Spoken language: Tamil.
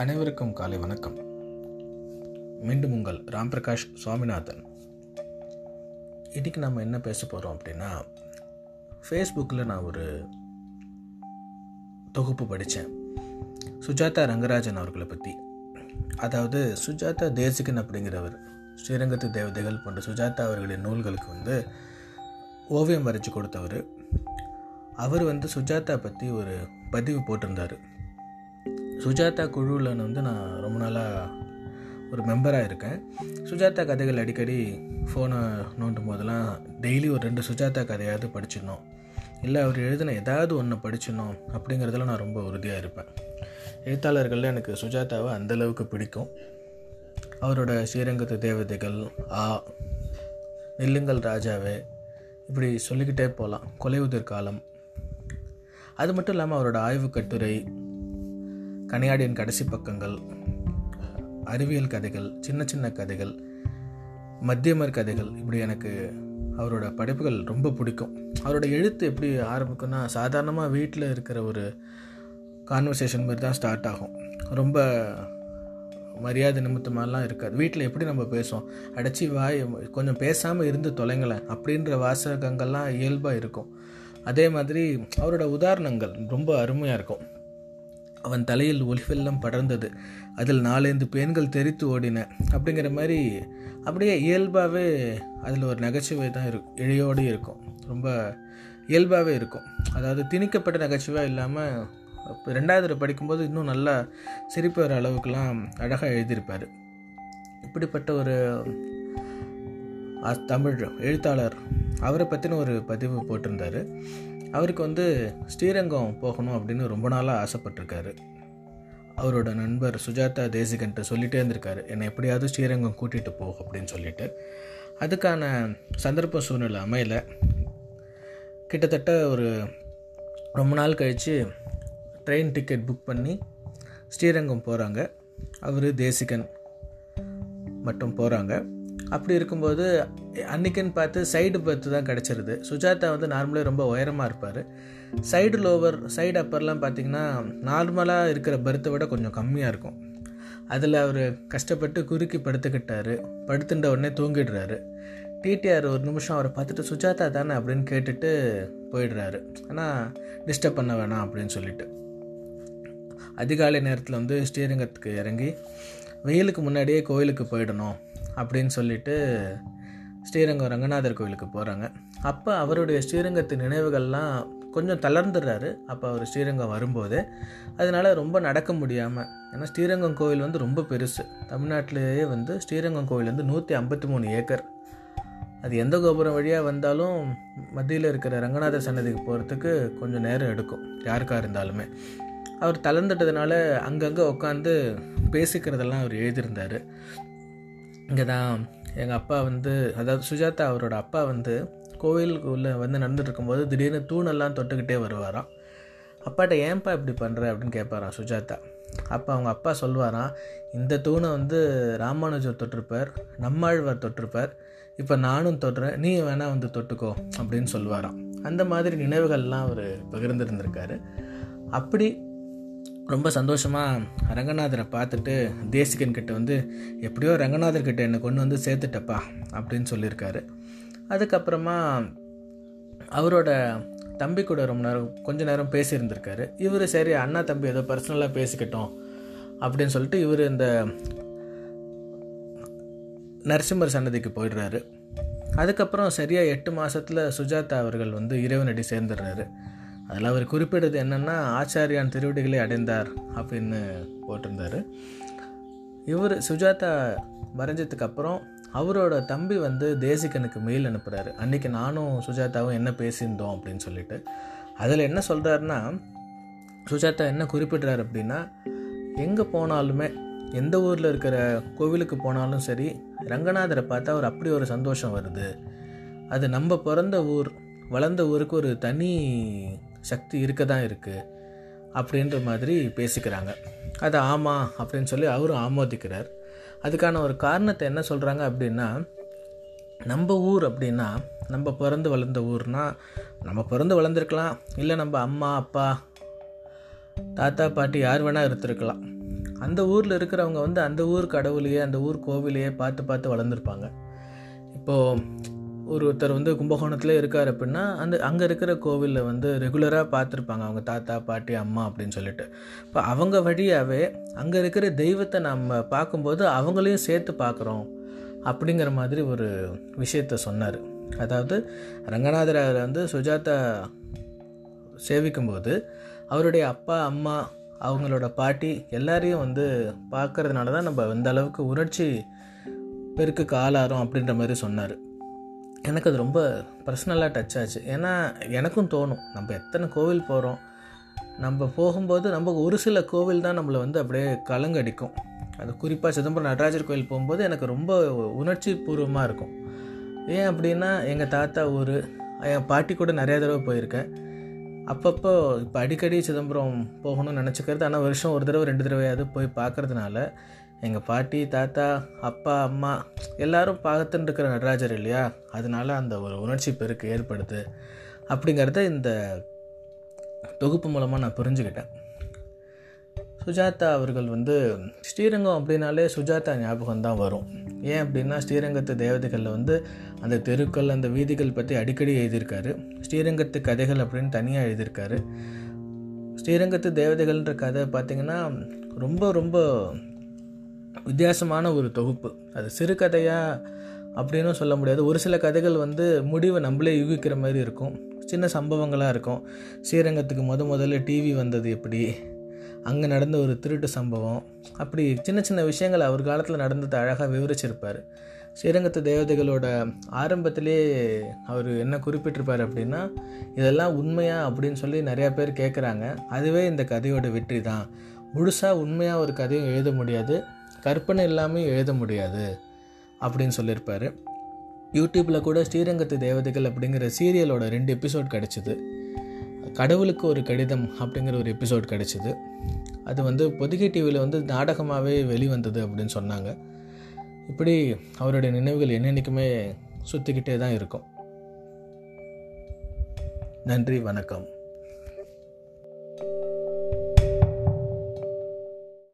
அனைவருக்கும் காலை வணக்கம். மீண்டும் உங்கள் ராம் பிரகாஷ் சுவாமிநாதன். இன்றைக்கி நம்ம என்ன பேச போகிறோம் அப்படின்னா ஃபேஸ்புக்கில் நான் ஒரு தொகுப்பு படித்தேன் சுஜாதா ரங்கராஜன் அவர்களை பற்றி அதாவது சுஜாதா தேசிகன் அப்படிங்கிறவர் ஸ்ரீரங்கத்து தேவதைகள் போன்ற சுஜாதா அவர்களின் நூல்களுக்கு வந்து ஓவியம் வரைச்சி கொடுத்தவர். அவர் வந்து சுஜாதா பற்றி ஒரு பதிவு போட்டிருந்தார். சுஜாதா குழுவில் வந்து நான் ரொம்ப நாளாக ஒரு மெம்பராக இருக்கேன். சுஜாதா கதைகள் அடிக்கடி ஃபோனை நோண்டும் போதெல்லாம் டெய்லி ஒரு ரெண்டு சுஜாதா கதையாவது படிச்சிடணும். இல்லை அவர் எழுதின ஏதாவது ஒன்று படிச்சிடணும் அப்படிங்கிறதுல நான் ரொம்ப உறுதியாக இருப்பேன். எழுத்தாளர்களில் எனக்கு சுஜாதாவை அந்தளவுக்கு பிடிக்கும். அவரோட ஸ்ரீரங்கத்து தேவதைகள் ஆ நெல்லுங்கள் ராஜாவே இப்படி சொல்லிக்கிட்டே போகலாம் கொலை உதிர் காலம் அது மட்டும் இல்லாமல் அவரோட ஆய்வு கட்டுரை கனியாடியின் கடைசி பக்கங்கள் அறிவியல் கதைகள் சின்ன சின்ன கதைகள் மத்தியமர் கதைகள். இப்படி எனக்கு அவரோட படைப்புகள் ரொம்ப பிடிக்கும். அவரோட எழுத்து எப்படி ஆரம்பிக்கும்னா சாதாரணமாக வீட்டில் இருக்கிற ஒரு கான்வர்சேஷன் மாதிரி தான் ஸ்டார்ட் ஆகும். ரொம்ப மரியாதை நிமித்தமாலாம் இருக்காது. வீட்டில் எப்படி நம்ம பேசுவோம்? அடைச்சி வாய் கொஞ்சம் பேசாமல் இருந்து தொலைங்களேன். அப்படின்ற வாசகங்கள்லாம் இயல்பாக இருக்கும். அதே மாதிரி அவரோட உதாரணங்கள் ரொம்ப அருமையாக இருக்கும். அவன் தலையில் ஒலிவெல்லாம் படர்ந்தது. அதில் நாலந்து பேன்கள் தெரித்து ஓடின. அப்படிங்கிற மாதிரி அப்படியே இயல்பாகவே அதில் ஒரு நகைச்சுவை தான் இருக்கும் இழையோடு இருக்கும். ரொம்ப இயல்பாகவே இருக்கும். அதாவது திணிக்கப்பட்ட நகைச்சுவாக இல்லாமல் இப்போ ரெண்டாவது படிக்கும்போது இன்னும் நல்லா சிரிப்பு வர அளவுக்குலாம் அழகாக எழுதியிருப்பார். இப்படிப்பட்ட ஒரு தமிழ் எழுத்தாளர். அவரை பற்றின ஒரு பதிவு போட்டிருந்தார். அவருக்கு வந்து ஸ்ரீரங்கம் போகணும் அப்படின்னு ரொம்ப நாளாக ஆசைப்பட்டிருக்காரு. அவரோட நண்பர் சுஜாதா தேசிகன்ட்டு சொல்லிகிட்டே இருந்திருக்காரு. என்னை எப்படியாவது ஸ்ரீரங்கம் கூட்டிகிட்டு போ அப்படின்னு சொல்லிட்டு. அதுக்கான சந்தர்ப்ப சூழ்நிலை அமையல. கிட்டத்தட்ட ஒரு ரொம்ப நாள் கழித்து ட்ரெயின் டிக்கெட் புக் பண்ணி ஸ்ரீரங்கம் போகிறாங்க அவர் தேசிகன் மட்டும் போகிறாங்க அப்படி இருக்கும்போது அன்னைக்குன்னு பார்த்து சைடு பர்த்து தான் கிடச்சிருது. சுஜாதா வந்து நார்மலாக ரொம்ப உயரமாக இருப்பார். சைடு லோவர் சைடு அப்பர்லாம் பார்த்திங்கன்னா நார்மலாக இருக்கிற பர்த்தை விட கொஞ்சம் கம்மியாக இருக்கும். அதில் அவர் கஷ்டப்பட்டு குறுக்கி படுத்துக்கிட்டாரு. படுத்துட்ட உடனே தூங்கிடுறாரு. டிடிஆர் ஒரு நிமிஷம் அவரை பார்த்துட்டு சுஜாதா தானே? அப்படின்னு கேட்டுட்டு போயிடுறாரு. ஆனால் டிஸ்டர்ப் பண்ண வேணாம் அப்படின்னு சொல்லிட்டு. அதிகாலை நேரத்தில் வந்து ஸ்ரீரங்கத்துக்கு இறங்கி வெயிலுக்கு முன்னாடியே கோயிலுக்கு போயிடணும். அப்படின்னு சொல்லிட்டு ஸ்ரீரங்கம் ரங்கநாதர் கோயிலுக்கு போகிறாங்க அப்போ அவருடைய ஸ்ரீரங்கத்து நினைவுகள்லாம் கொஞ்சம் தளர்ந்துடுறாரு. அப்போ அவர் ஸ்ரீரங்கம் வரும்போது அதனால் ரொம்ப நடக்க முடியாமல் ஏன்னா ஸ்ரீரங்கம் கோவில் வந்து ரொம்ப பெருசு. தமிழ்நாட்டிலேயே வந்து ஸ்ரீரங்கம் கோவில் வந்து நூற்றி ஐம்பத்தி மூணு ஏக்கர். அது எந்த கோபுரம் வழியாக வந்தாலும் மத்தியில் இருக்கிற ரங்கநாதர் சன்னதிக்கு போகிறதுக்கு கொஞ்சம் நேரம் எடுக்கும் யாருக்காக இருந்தாலுமே. அவர் தளர்ந்துட்டதுனால அங்கங்கே உட்காந்து பேசிக்கிறதெல்லாம் அவர் எழுதியிருந்தார். இங்கே தான் எங்கள் அப்பா வந்து அதாவது சுஜாதா அவரோட அப்பா வந்து கோவிலுக்குள்ளே வந்து நடந்துட்டு இருக்கும்போது திடீர்னு தூணெல்லாம் தொட்டுக்கிட்டே வருவாராம். அப்பாட்ட ஏன்ப்பா இப்படி பண்ணுற அப்படின்னு கேட்பாராம் சுஜாதா. அப்போ அவங்க அப்பா சொல்லுவாராம் இந்த தூணை வந்து ராமானுஜர் தொட்டிருப்பார் நம்மாழ்வார் தொட்டிருப்பார். இப்போ நானும் தொட்டுறேன் நீ வேணால் வந்து தொட்டுக்கோ அப்படின்னு சொல்லுவாராம் அந்த மாதிரி நினைவுகள்லாம் அவர் பகிர்ந்துருந்திருக்காரு. அப்படி ரொம்ப சந்தோஷமாக ரங்கநாதரை பார்த்துட்டு தேசிகன் கிட்ட வந்து எப்படியோ ரங்கநாதர் கிட்ட என்னை கொண்டு வந்து சேர்த்துட்டப்பா அப்படின்னு சொல்லியிருக்காரு. அதுக்கப்புறமா அவரோட தம்பி கூட ரொம்ப நேரம் கொஞ்ச நேரம் பேசியிருந்திருக்காரு. இவர் சரி அண்ணா தம்பி ஏதோ பர்சனலாக பேசிக்கிட்டோம் அப்படின்னு சொல்லிட்டு இவர் இந்த நரசிம்மர் சன்னதிக்கு போயிடுறாரு. அதுக்கப்புறம் சரியாக எட்டு மாதத்தில் சுஜாதா அவர்கள் வந்து இறைவனடி சேர்ந்துடுறாரு. அதில் அவர் குறிப்பிடுறது என்னென்னா ஆச்சாரியான் திருவடிகளை அடைந்தார் அப்படின்னு போட்டிருந்தார். இவர் சுஜாதா வரைஞ்சதுக்கு அப்புறம் அவரோட தம்பி வந்து தேசிகனுக்கு மெயில் அனுப்புகிறாரு அன்றைக்கி நானும் சுஜாதாவும் என்ன பேசியிருந்தோம் அப்படின்னு சொல்லிட்டு. அதில் என்ன சொல்கிறாருன்னா சுஜாதா என்ன குறிப்பிட்றாரு அப்படின்னா எங்கே போனாலுமே எந்த ஊரில் இருக்கிற கோவிலுக்கு போனாலும் சரி ரங்கநாதரை பார்த்தா ஒரு அப்படி ஒரு சந்தோஷம் வருது. அது நம்ம பிறந்த ஊர் வளர்ந்த ஊருக்கு ஒரு தனி சக்தி இருக்க தான் இருக்குது அப்படின்ற மாதிரி பேசிக்கிறாங்க. அது ஆமாம் அப்படின்னு சொல்லி அவரும் ஆமோதிக்கிறார். அதுக்கான ஒரு காரணத்தை என்ன சொல்கிறாங்க அப்படின்னா நம்ம ஊர் அப்படின்னா நம்ம பிறந்து வளர்ந்த ஊர்னால் நம்ம பிறந்து வளர்ந்துருக்கலாம். இல்லை நம்ம அம்மா அப்பா தாத்தா பாட்டி யார் வேணால் இருந்திருக்கலாம். அந்த ஊரில் இருக்கிறவங்க வந்து அந்த ஊர் கடவுளையே அந்த ஊர் கோவிலையே பார்த்து பார்த்து வளர்ந்துருப்பாங்க. இப்போது ஒருத்தர் வந்து கும்பகோணத்தில் இருக்கார் அப்படின்னா அந்த அங்கே இருக்கிற கோவிலில் வந்து ரெகுலராக பார்த்துருப்பாங்க. அவங்க தாத்தா பாட்டி அம்மா அப்படின்னு சொல்லிட்டு. இப்போ அவங்க வழியாகவே அங்கே இருக்கிற தெய்வத்தை நம்ம பார்க்கும்போது அவங்களையும் சேர்த்து பார்க்குறோம் அப்படிங்கிற மாதிரி ஒரு விஷயத்த சொன்னார். அதாவது ரங்கநாதர் வந்து சுஜாதா சேவிக்கும்போது அவருடைய அப்பா அம்மா அவங்களோட பாட்டி எல்லாரையும் வந்து பார்க்கறதுனால தான் நம்ம இந்த அளவுக்கு உணர்ச்சி பெருக்கு காலாரம் அப்படின்ற மாதிரி சொன்னார். எனக்கு அது ரொம்ப பர்சனலாக டச் ஆச்சு. ஏன்னா எனக்கும் தோணும். நம்ம எத்தனை கோவில் போகிறோம் நம்ம போகும்போது நம்ம ஒரு சில கோவில் தான் நம்மளை வந்து அப்படியே கலங்கடிக்கும். அது குறிப்பாக சிதம்பரம் நடராஜர் கோயில் போகும்போது எனக்கு ரொம்ப உணர்ச்சி பூர்வமாக இருக்கும். ஏன் அப்படின்னா எங்கள் தாத்தா ஊர் என் பாட்டி கூட நிறையா தடவை போயிருக்கேன். அப்பப்போ இப்போ அடிக்கடி சிதம்பரம் போகணும்னு நினச்சிக்கிறது. ஆனால் வருஷம் ஒரு தடவை ரெண்டு தடவையாவது போய் பார்க்குறதுனால எங்கள் பாட்டி தாத்தா அப்பா அம்மா எல்லாரும் பார்த்துட்டு இருக்கிற நடராஜர் இல்லையா? அதனால அந்த ஒரு உணர்ச்சி பெருக்கு ஏற்படுது. அப்படிங்கிறத இந்த தொகுப்பு மூலமாக நான் புரிஞ்சுக்கிட்டேன். சுஜாதா அவர்கள் வந்து ஸ்ரீரங்கம் அப்படின்னாலே சுஜாதா ஞாபகம் தான் வரும். ஏன் அப்படின்னா ஸ்ரீரங்கத்து தேவதைகளில் வந்து அந்த தெருக்கள் அந்த வீதிகள் பற்றி அடிக்கடி எழுதியிருக்காரு. ஸ்ரீரங்கத்து கதைகள் அப்படின்னு தனியாக எழுதியிருக்காரு. ஸ்ரீரங்கத்து தேவதைகள்ன்ற கதை பார்த்திங்கன்னா ரொம்ப ரொம்ப வித்தியாசமான ஒரு தொகுப்பு. அது சிறுகதையாக அப்படின்னும் சொல்ல முடியாது. ஒரு சில கதைகள் வந்து முடிவை நம்மளே யூகிக்கிற மாதிரி இருக்கும். சின்ன சம்பவங்களாக இருக்கும். ஸ்ரீரங்கத்துக்கு முத முதல்ல டிவி வந்தது எப்படி? அங்கே நடந்த ஒரு திருட்டு சம்பவம். அப்படி சின்ன சின்ன விஷயங்கள் அவர் காலத்தில் நடந்ததை அழகாக விவரிச்சிருப்பார். ஸ்ரீரங்கத்து தேவதைகளோட ஆரம்பத்திலே அவர் என்ன குறிப்பிட்டிருப்பார் அப்படின்னா இதெல்லாம் உண்மையா அப்படின்னு சொல்லி நிறையா பேர் கேட்குறாங்க அதுவே இந்த கதையோட வெற்றி தான் முழுசாக உண்மையாக ஒரு கதையும் எழுத முடியாது. கற்பனை இல்லாமல் எழுத முடியாது அப்படின்னு சொல்லியிருப்பார். யூடியூப்பில் கூட ஸ்ரீரங்கத்து தேவதைகள் அப்படிங்கிற சீரியலோட ரெண்டு எபிசோட் கிடச்சிது. கடவுளுக்கு ஒரு கடிதம் அப்படிங்கிற ஒரு எபிசோட் கிடச்சிது. அது வந்து பொதிகை டிவியில் வந்து நாடகமாகவே வெளிவந்தது அப்படின்னு சொன்னாங்க. இப்படி அவருடைய நினைவுகள் என்னென்னைக்குமே சுற்றிக்கிட்டே தான் இருக்கும். நன்றி வணக்கம்.